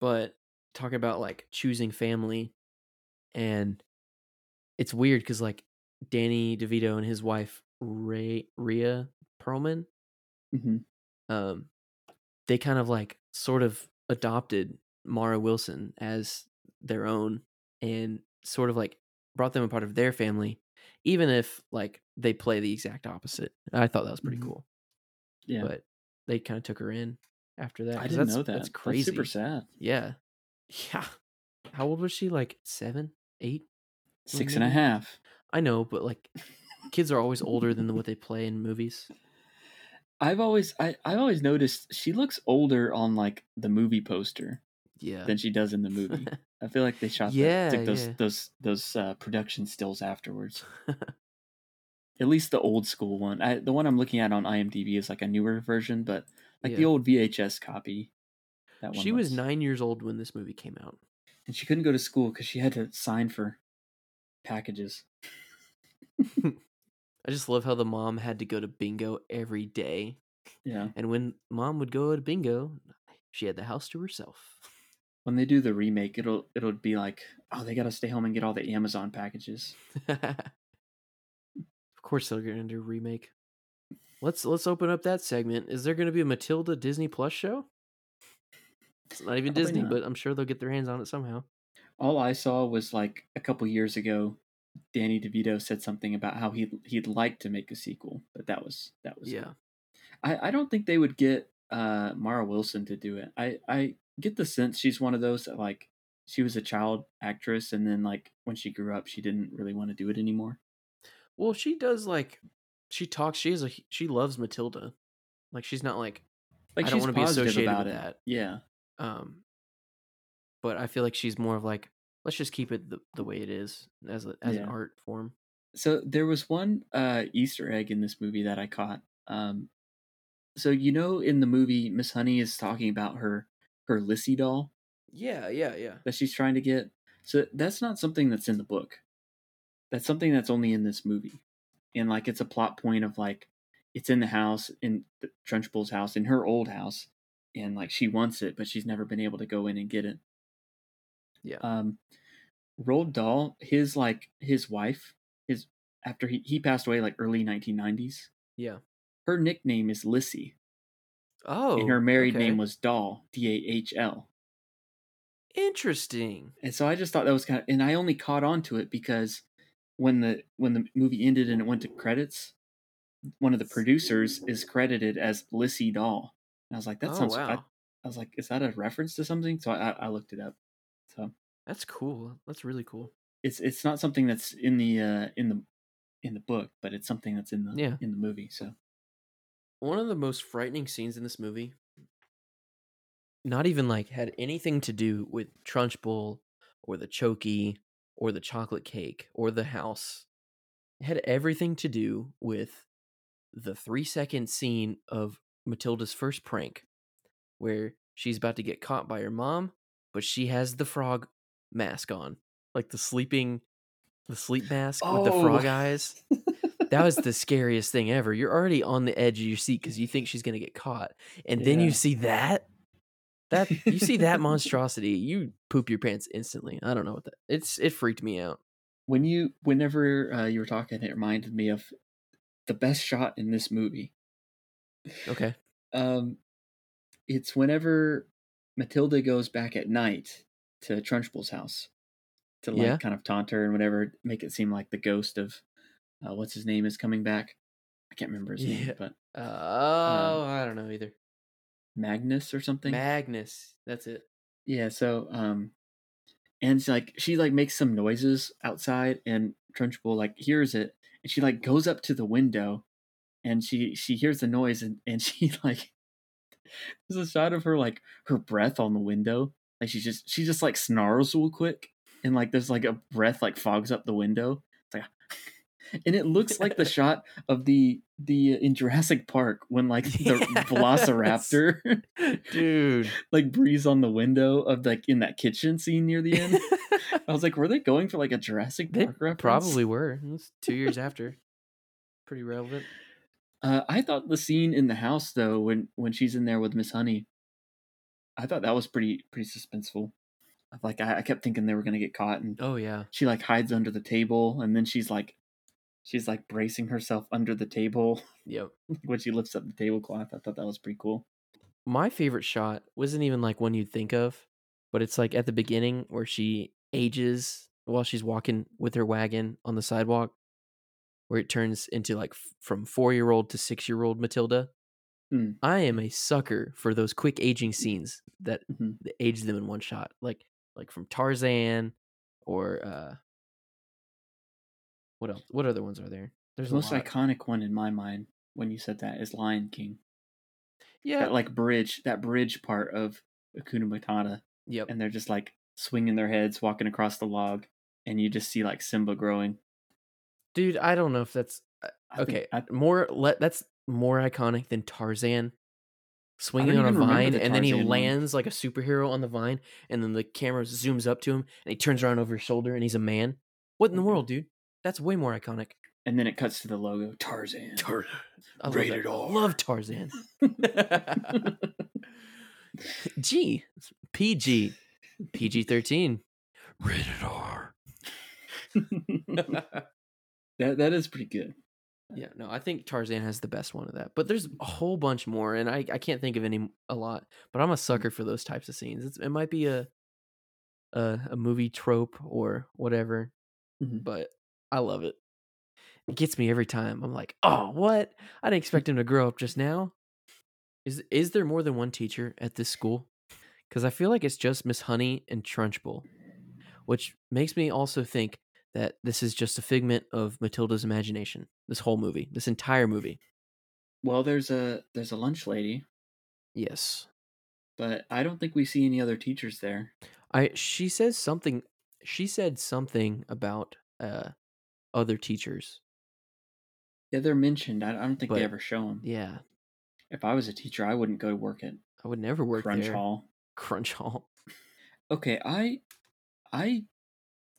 but talk about like choosing family, and it's weird because like Danny DeVito and his wife Ray Rhea Perlman, hmm um, they kind of like sort of adopted Mara Wilson as their own and sort of like brought them a part of their family, even if like they play the exact opposite. I thought that was pretty Mhm. cool. Yeah, But they kind of took her in after that. I didn't that's, know that. That's crazy. super sad. Yeah. (laughs) Yeah. How old was she? Like seven, eight? Six and a half. I know, but like kids are always older than what they (laughs) play in movies. I've always I I've always noticed she looks older on like the movie poster Yeah. than she does in the movie. (laughs) I feel like they shot Yeah, that, took those yeah. those those uh, production stills afterwards. (laughs) At least the old school one. I, the one I'm looking at on IMDb is like a newer version, but like the old VHS copy. That one she was looks- nine years old when this movie came out. and she couldn't go to school because she had to sign for packages. (laughs) I just love how the mom had to go to bingo every day. Yeah. And when mom would go to bingo, she had the house to herself. When they do the remake, it'll it'll be like, oh, they gotta stay home and get all the Amazon packages. (laughs) of course they're gonna do a remake. Let's let's open up that segment. Is there gonna be a Matilda Disney Plus show? It's not even Probably Disney, not. but I'm sure they'll get their hands on it somehow. All I saw was like a couple years ago, Danny DeVito said something about how he he'd like to make a sequel, but that was that was it. Yeah. I, I don't think they would get uh Mara Wilson to do it. I I get the sense she's one of those that like she was a child actress and then like when she grew up she didn't really want to do it anymore. Well, she does like she talks. She is a she loves Matilda. Like she's not like Like I don't she's want to be associated about with it. that. Yeah. Um, but I feel like she's more of like let's just keep it the, the way it is as a, as Yeah. an art form. So there was one uh Easter egg in this movie that I caught. Um so you know in the movie Miss Honey is talking about her her Lissy doll Yeah, yeah, yeah. that she's trying to get. So that's not something that's in the book. That's something that's only in this movie. And like it's a plot point of like it's in the house in the Trunchbull's house in her old house and like she wants it but she's never been able to go in and get it. Yeah. Um Roald Dahl, his like his wife, his after he, he passed away like early 1990s. Yeah. Her nickname is Lissy Oh, and her married okay. name was Dahl, D A H L. interesting. And so I just thought that was kind of, and I only caught on to it because when the when the movie ended and it went to credits, one of the producers is credited as Lissy Doll. And I was like, that oh sounds. I, wow, I was like, is that a reference to something? So I, I looked it up. So that's cool. That's really cool. it's it's not something that's in the uh, in the in the book, but it's something that's in the Yeah. in the movie. So One of the most frightening scenes in this movie, not even like had anything to do with Trunchbull or the Chokey or the chocolate cake or the house. It had everything to do with the three second scene of Matilda's first prank, where she's about to get caught by her mom, but she has the frog mask on, like the sleeping, the sleep mask with the frog Oh. eyes. (laughs) That was the scariest thing ever. You're already on the edge of your seat because you think she's gonna get caught, and then you see that. That you see that (laughs) monstrosity, you poop your pants instantly. I don't know what that. It's it freaked me out. when you whenever uh, you were talking, it reminded me of the best shot in this movie. Okay. Um, it's whenever Matilda goes back at night to Trunchbull's house to like Yeah. kind of taunt her and whatever, make it seem like the ghost of uh, what's his name is coming back. I can't remember his name, but Oh, I don't know either. Magnus or something. Magnus. That's it. yeah. So, um, and it's like she like makes some noises outside, and Trunchbull like hears it, and she like goes up to the window, and she she hears the noise, and and (laughs) she like there's a shot of her like her breath on the window, like she just she just like snarls real quick, and like there's like a breath like fogs up the window. It's like, (laughs) and it looks like the (laughs) shot of the the in Jurassic Park when like (laughs) the Yes. Velociraptor Dude. like breathes on the window of like in that kitchen scene near the end. I was like, were they going for like a Jurassic they Park reference? probably were. It was two years after. Pretty relevant. Uh, I thought the scene in the house though, when when she's in there with Miss Honey, I thought that was pretty pretty suspenseful. Like I, I kept thinking they were gonna get caught, and Oh yeah. she like hides under the table, and then she's like, she's like bracing herself under the table (laughs) Yep. when she lifts up the tablecloth. I thought that was pretty cool. My favorite shot wasn't even like one you'd think of, but it's like at the beginning where she ages while she's walking with her wagon on the sidewalk, where it turns into like f- from four year old to six year old Matilda. Hmm. I am a sucker for those quick aging scenes that, Mhm. that age them in one shot, like like from Tarzan or uh, what else? What other ones are there? There's The most lot. iconic one in my mind when you said that is Lion King. yeah. That like bridge, that bridge part of Hakuna Matata, yep. and they're just like swinging their heads, walking across the log, and you just see like Simba growing. Dude, I don't know if that's uh, I think- okay. I, more let that's more iconic than Tarzan swinging on a vine the and then he Tarzan one. lands like a superhero on the vine and then the camera zooms up to him and he turns around over his shoulder and he's a man. What in the world, dude? That's way more iconic. And then it cuts to the logo Tarzan. Tarzan. I love Rated that. R. Love Tarzan. (laughs) G. PG. PG 13. Rated R. (laughs) That that is pretty good. Yeah, no, I think Tarzan has the best one of that. But there's a whole bunch more, and I, I can't think of any a lot. But I'm a sucker for those types of scenes. It's, it might be a, a a movie trope or whatever, Mhm. but I love it. It gets me every time. I'm like, oh, what? I didn't expect him to grow up just now. Is is there more than one teacher at this school? Because I feel like it's just Miss Honey and Trunchbull, which makes me also think that this is just a figment of Matilda's imagination. This whole movie, this entire movie. Well, there's a there's a lunch lady, Yes, but I don't think we see any other teachers there. I. She says something. She said something about uh other teachers. Yeah, they're mentioned. I, I don't think But- they ever show them. Yeah, If I was a teacher, I wouldn't go to work at I would never work Crunch there. Hall. Crunchem Hall. Okay, I I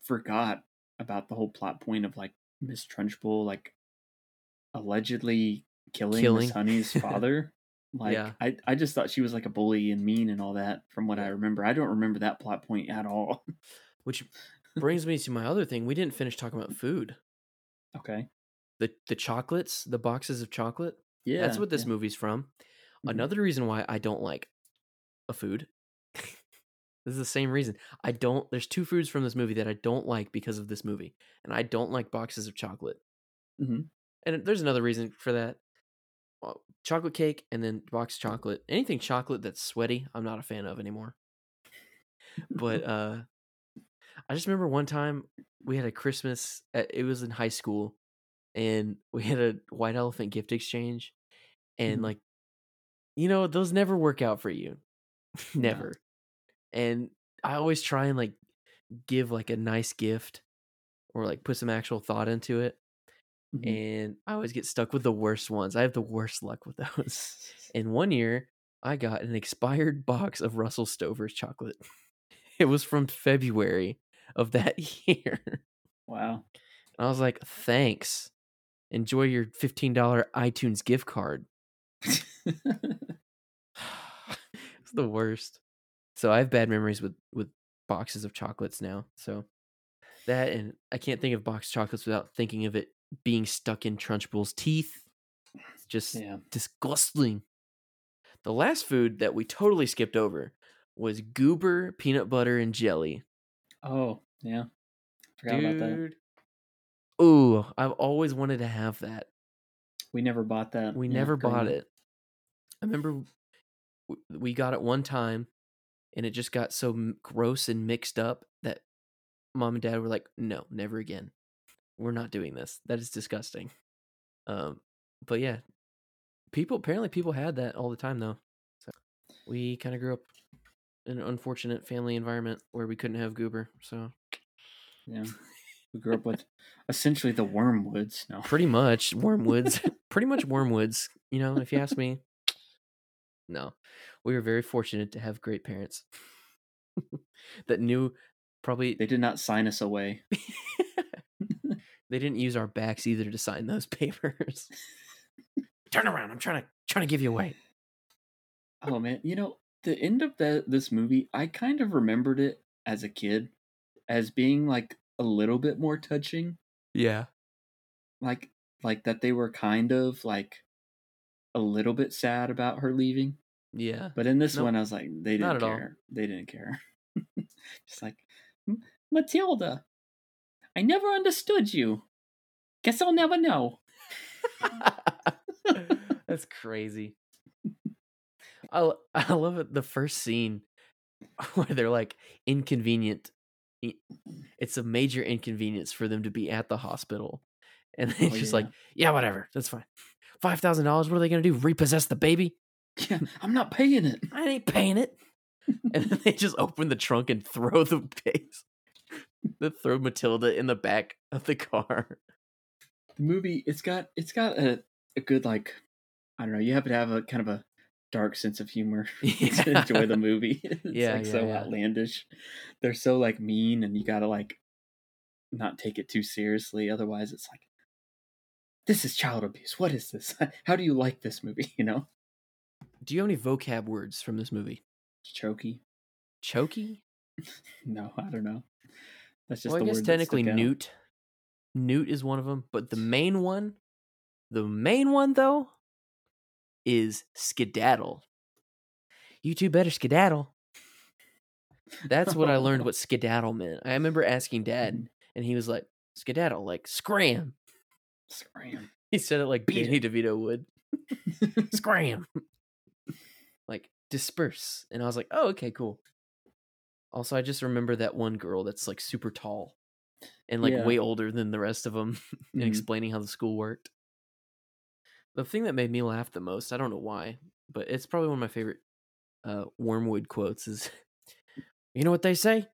forgot about the whole plot point of like Miss Trunchbull like allegedly killing, Killing. Miss Honey's (laughs) father. Like Yeah. I, I just thought she was like a bully and mean and all that from what I remember. I don't remember that plot point at all. (laughs) Which brings me to my other thing. We didn't finish talking about food. okay. The the chocolates, the boxes of chocolate. Yeah. That's what this yeah. movie's from. Mhm. Another reason why I don't like a food. (laughs) this is the same reason. I don't there's two foods from this movie that I don't like because of this movie. And I don't like boxes of chocolate. Mhm. And there's another reason for that. Well, chocolate cake and then box chocolate. Anything chocolate that's sweaty, I'm not a fan of anymore. But (laughs) uh I just remember one time we had a Christmas at, it was in high school and we had a white elephant gift exchange and Mhm. like you know those never work out for you never and i always try and like give like a nice gift or like put some actual thought into it Mhm. and i always get stuck with the worst ones i have the worst luck with those (laughs) and one year i got an expired box of russell stover's chocolate (laughs) it was from february of that (laughs) year wow. and i was like thanks enjoy your $15 itunes gift card (sighs) it's the worst. So I have bad memories with with boxes of chocolates now. So that and I can't think of box chocolates without thinking of it being stuck in Trunchbull's teeth. It's just yeah. disgusting. The last food that we totally skipped over was goober peanut butter and jelly. Oh, yeah. Forgot about that. Ooh, I've always wanted to have that. We never bought that. We yeah, never bought it. I remember we got it one time and it just got so gross and mixed up that mom and dad were like, "No, never again. We're not doing this. That is disgusting." Um, but yeah, people apparently people had that all the time though. So we kind of grew up in an unfortunate family environment where we couldn't have goober. So Yeah. (laughs) We grew up with essentially the Wormwoods. No. pretty much wormwoods, (laughs) pretty much wormwoods. You know, if you ask me, no, we were very fortunate to have great parents (laughs) that knew probably They did not sign us away. (laughs) they didn't use our backs either to sign those (laughs) papers. Turn around! I'm trying to trying to give you away. Oh man, you know the end of the this movie, I kind of remembered it as a kid as being like a little bit more touching, Yeah, like like that they were kind of like a little bit sad about her leaving. Yeah. But in this Nope. one, I was like, they didn't care. They didn't care. (laughs) Just like Matilda, I never understood you. Guess I'll never know. (laughs) That's crazy. I (laughs) I love it. The first scene where they're like inconvenient. It's a major inconvenience for them to be at the hospital, and they're Oh, just yeah. like, "Yeah, whatever, that's fine." Five thousand dollars. What are they gonna do? Repossess the baby? Yeah, I'm not paying it. I ain't paying it. (laughs) and then they just open the trunk and throw the base. They throw Matilda in the back of the car. the movie it's got it's got a, a good like i don't know you have to have a kind of a dark sense of humor (laughs) (laughs) to enjoy the movie it's Yeah, like yeah, so yeah. outlandish they're so like mean and you gotta like not take it too seriously otherwise it's like this is child abuse. What is this? How do you like this movie? You know, Do you have any vocab words from this movie? chokey. Chokey? (laughs) No, I don't know. That's just Well, I guess technically stuck out. newt. Newt is one of them, but the main one, the main one though, is skedaddle. You two better skedaddle. That's what I learned what (laughs) skedaddle meant. I remember asking dad, mm-hmm. and he was like, skedaddle, like scram. Scram. He said it like Beat Danny DeVito would. (laughs) Scram. Like disperse. And I was like, oh, okay, cool. Also, I just remember that one girl that's like super tall and like Yeah. way older than the rest of them (laughs) and Mhm. explaining how the school worked. The thing that made me laugh the most, I don't know why, but it's probably one of my favorite uh, Wormwood quotes is, (laughs) you know what they say?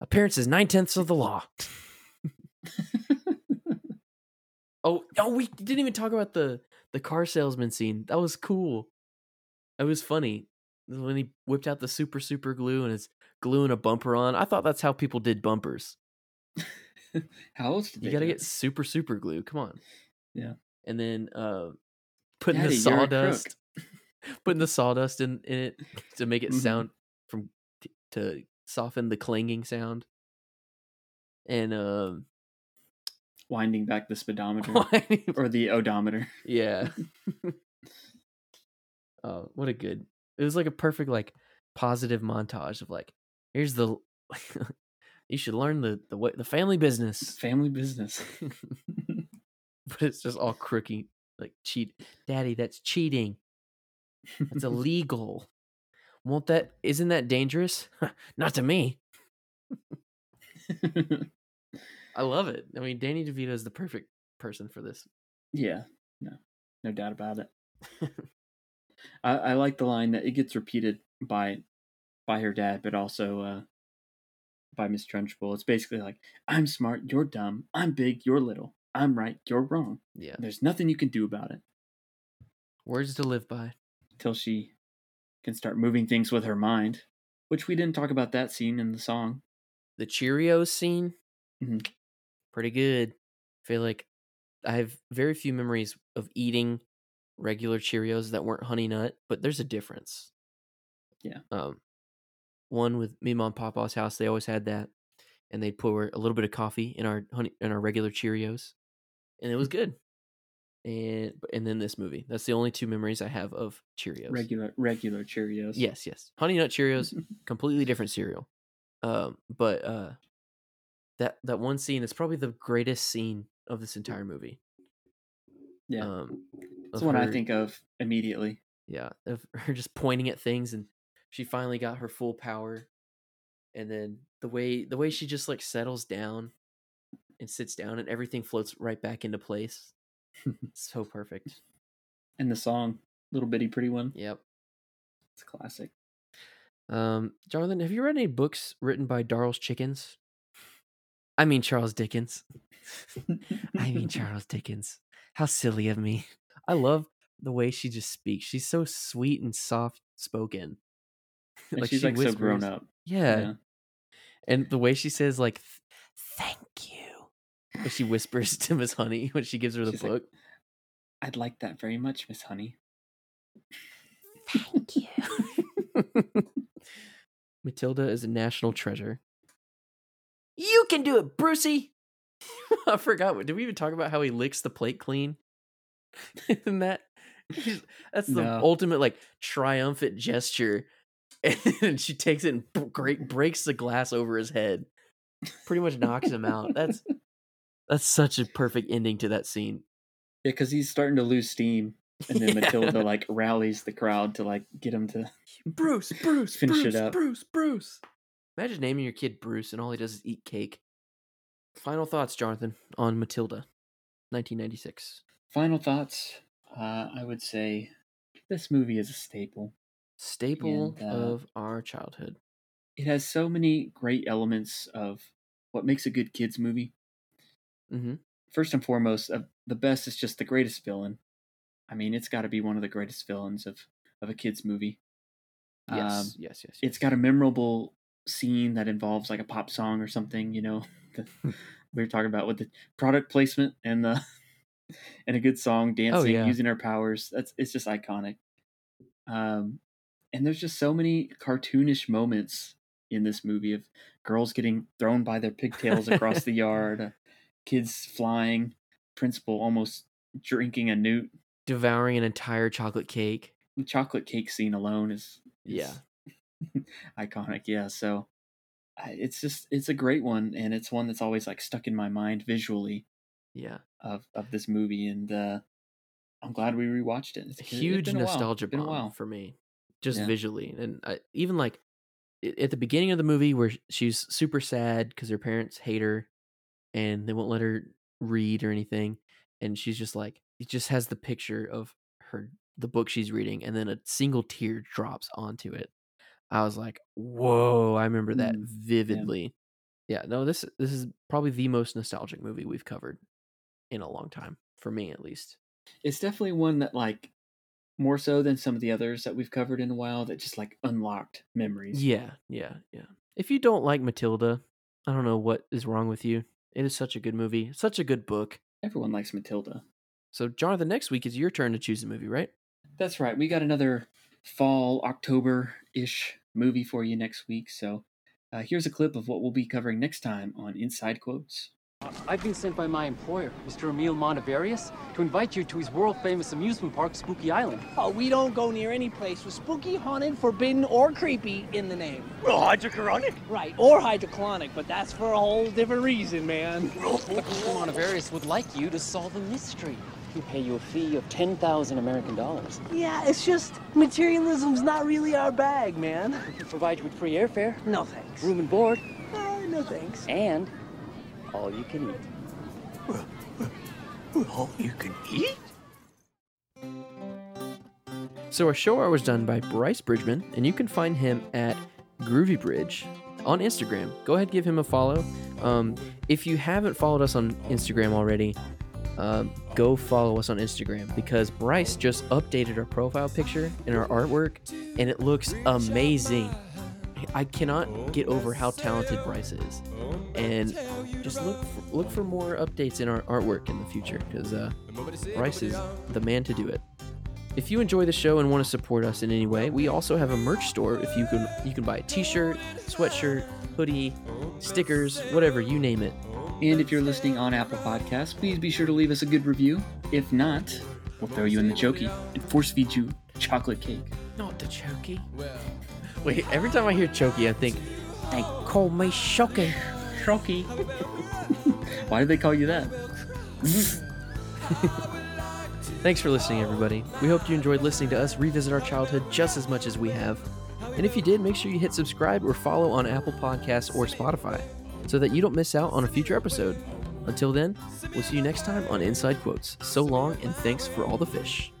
Appearance is nine tenths of the law. (laughs) Oh, oh, we didn't even talk about the the car salesman scene. That was cool. It was funny when he whipped out the super super glue and is gluing a bumper on. I thought that's how people did bumpers. (laughs) How else did You got to get super super glue. Come on. Yeah. And then uh putting Daddy, the you're a crook. sawdust (laughs) putting the sawdust in, in it to make it Mhm. sound from to soften the clanging sound. And um Winding back the speedometer (laughs) or the odometer. Yeah. Oh, what a good. It was like a perfect like positive montage of like here's the (laughs) you should learn the the way the family business. Family business. (laughs) But it's just all crooky like cheat. Daddy, that's cheating. It's (laughs) illegal. Won't that isn't that dangerous? Not to me. I love it. I mean, Danny DeVito is the perfect person for this. yeah, no, no doubt about it. I, I like the line that it gets repeated by by her dad, but also uh, by Miss Trunchbull. It's basically like, "I'm smart, you're dumb. I'm big, you're little. I'm right, you're wrong. Yeah. There's nothing you can do about it." Words to live by. Till she can start moving things with her mind, which we didn't talk about that scene in the song. the Cheerios scene, Mhm. pretty good. feel like I have very few memories of eating regular Cheerios that weren't honey nut, but there's a difference. Yeah. Um, one with me, mom, papa's house, they always had that, and they'd pour a little bit of coffee in our honey in our regular Cheerios, and it was good. And and then this movie, that's the only two memories I have of Cheerios. Regular regular Cheerios. Yes, yes. Honey Nut Cheerios, (laughs) completely different cereal. Um, but uh, that that one scene is probably the greatest scene of this entire movie. Yeah. Um, That's of what I think of immediately. Yeah, of (laughs) her just pointing at things, and she finally got her full power. And then the way the way she just like settles down and sits down, and everything floats right back into place. (laughs) so perfect. And the song, Little Bitty Pretty One, Yep. it's classic. Um, Jonathan, have you read any books written by Darl's Chickens? I mean Charles Dickens. (laughs) I mean Charles Dickens. How silly of me. I love the way she just speaks. She's so sweet and soft spoken. (laughs) like she's like so grown up. Yeah. And the way she says like thank you. When she whispers (laughs) to Miss Honey when she gives her the She's like, book. I'd like that very much, Miss Honey. Thank you. (laughs) Matilda is a national treasure. You can do it, Brucey. I forgot. what- Did we even talk about how he licks the plate clean? (laughs) Isn't that? That's the No. ultimate like triumphant gesture. (laughs) And she takes it and b- great breaks the glass over his head. Pretty much knocks him out. That's (laughs) that's such a perfect ending to that scene. Yeah, because he's starting to lose steam. And then Yeah. Matilda like rallies the crowd to like get him to Bruce, Bruce, Finish it Bruce, up. Bruce, Bruce. Imagine naming your kid Bruce and all he does is eat cake. Final thoughts, Jonathan, on Matilda, 1996. Final thoughts. Uh, I would say this movie is a staple. Staple And, uh, of our childhood. It has so many great elements of what makes a good kids movie. Mm-hmm. First and foremost, uh, the best is just the greatest villain. I mean, it's got to be one of the greatest villains of of a kids movie. Yes, Um, yes, yes, it's got a memorable scene that involves like a pop song or something. You know, (laughs) the, we were talking about with the product placement and the and a good song, dancing, Oh, yeah. using our powers. That's it's just iconic. Um, and there's just so many cartoonish moments in this movie of girls getting thrown by their pigtails across the yard, (laughs) uh, kids flying, principal almost drinking a newt. Devouring an entire chocolate cake. The chocolate cake scene alone is, is Yeah. (laughs) iconic. Yeah, so it's just it's a great one, and it's one that's always like stuck in my mind visually Yeah. of of this movie, and uh, I'm glad we rewatched it. It's, A huge been a while. nostalgia bomb while. for me, just Yeah. visually, and I, even like at the beginning of the movie where she's super sad because her parents hate her, and they won't let her read or anything, and she's just like it just has the picture of her the book she's reading, and then a single tear drops onto it. I was like, "Whoa!" I remember that Mm, vividly. Yeah, no, this this is probably the most nostalgic movie we've covered in a long time, for me at least. It's definitely one that like more so than some of the others that we've covered in a while that just like unlocked memories. Yeah, yeah, yeah. If you don't like Matilda, I don't know what is wrong with you. It is such a good movie, such a good book. Everyone likes Matilda. So, Jonathan, next week is your turn to choose a movie, right? That's right. We got another fall October ish movie for you next week. So uh, here's a clip of what we'll be covering next time on Inside Quotes. I've been sent by my employer, Mr. Emile Mondavarious, to invite you to his world famous amusement park, Spooky Island. Oh, we don't go near any place with spooky, haunted, forbidden, or creepy in the name. Well, hydroponic. Right, or hydroponic, but that's for a whole different reason, man. But Mr. Mondavarious would like you to solve a mystery. He'll pay you a fee of 10,000 American dollars. Yeah, it's just materialism's not really our bag, man. He'll provide you with free airfare, No thanks. room and board, Uh, no thanks. and all you can eat. All you can eat? So, our show art was done by Bryce Bridgman, and you can find him at Groovy Bridge on Instagram. Go ahead, give him a follow. Um, if you haven't followed us on Instagram already, um, go follow us on Instagram because Bryce just updated our profile picture and our artwork, and it looks amazing. I cannot get over how talented Bryce is, and just look for, look for more updates in our artwork in the future because uh, Bryce is the man to do it. If you enjoy the show and want to support us in any way, we also have a merch store. If you can, you can buy a T-shirt, sweatshirt, hoodie, stickers, whatever you name it. And if you're listening on Apple Podcasts, please be sure to leave us a good review. If not, we'll throw you in the chokey and force feed you chocolate cake. Not the chokey. Wait, every time I hear chokey, I think they call me Shocky. Chokey. (laughs) Why did they call you that? (laughs) Thanks for listening, everybody. We hope you enjoyed listening to us revisit our childhood just as much as we have. And if you did, make sure you hit subscribe or follow on Apple Podcasts or Spotify so that you don't miss out on a future episode. Until then, we'll see you next time on Inside Quotes. So long, and thanks for all the fish.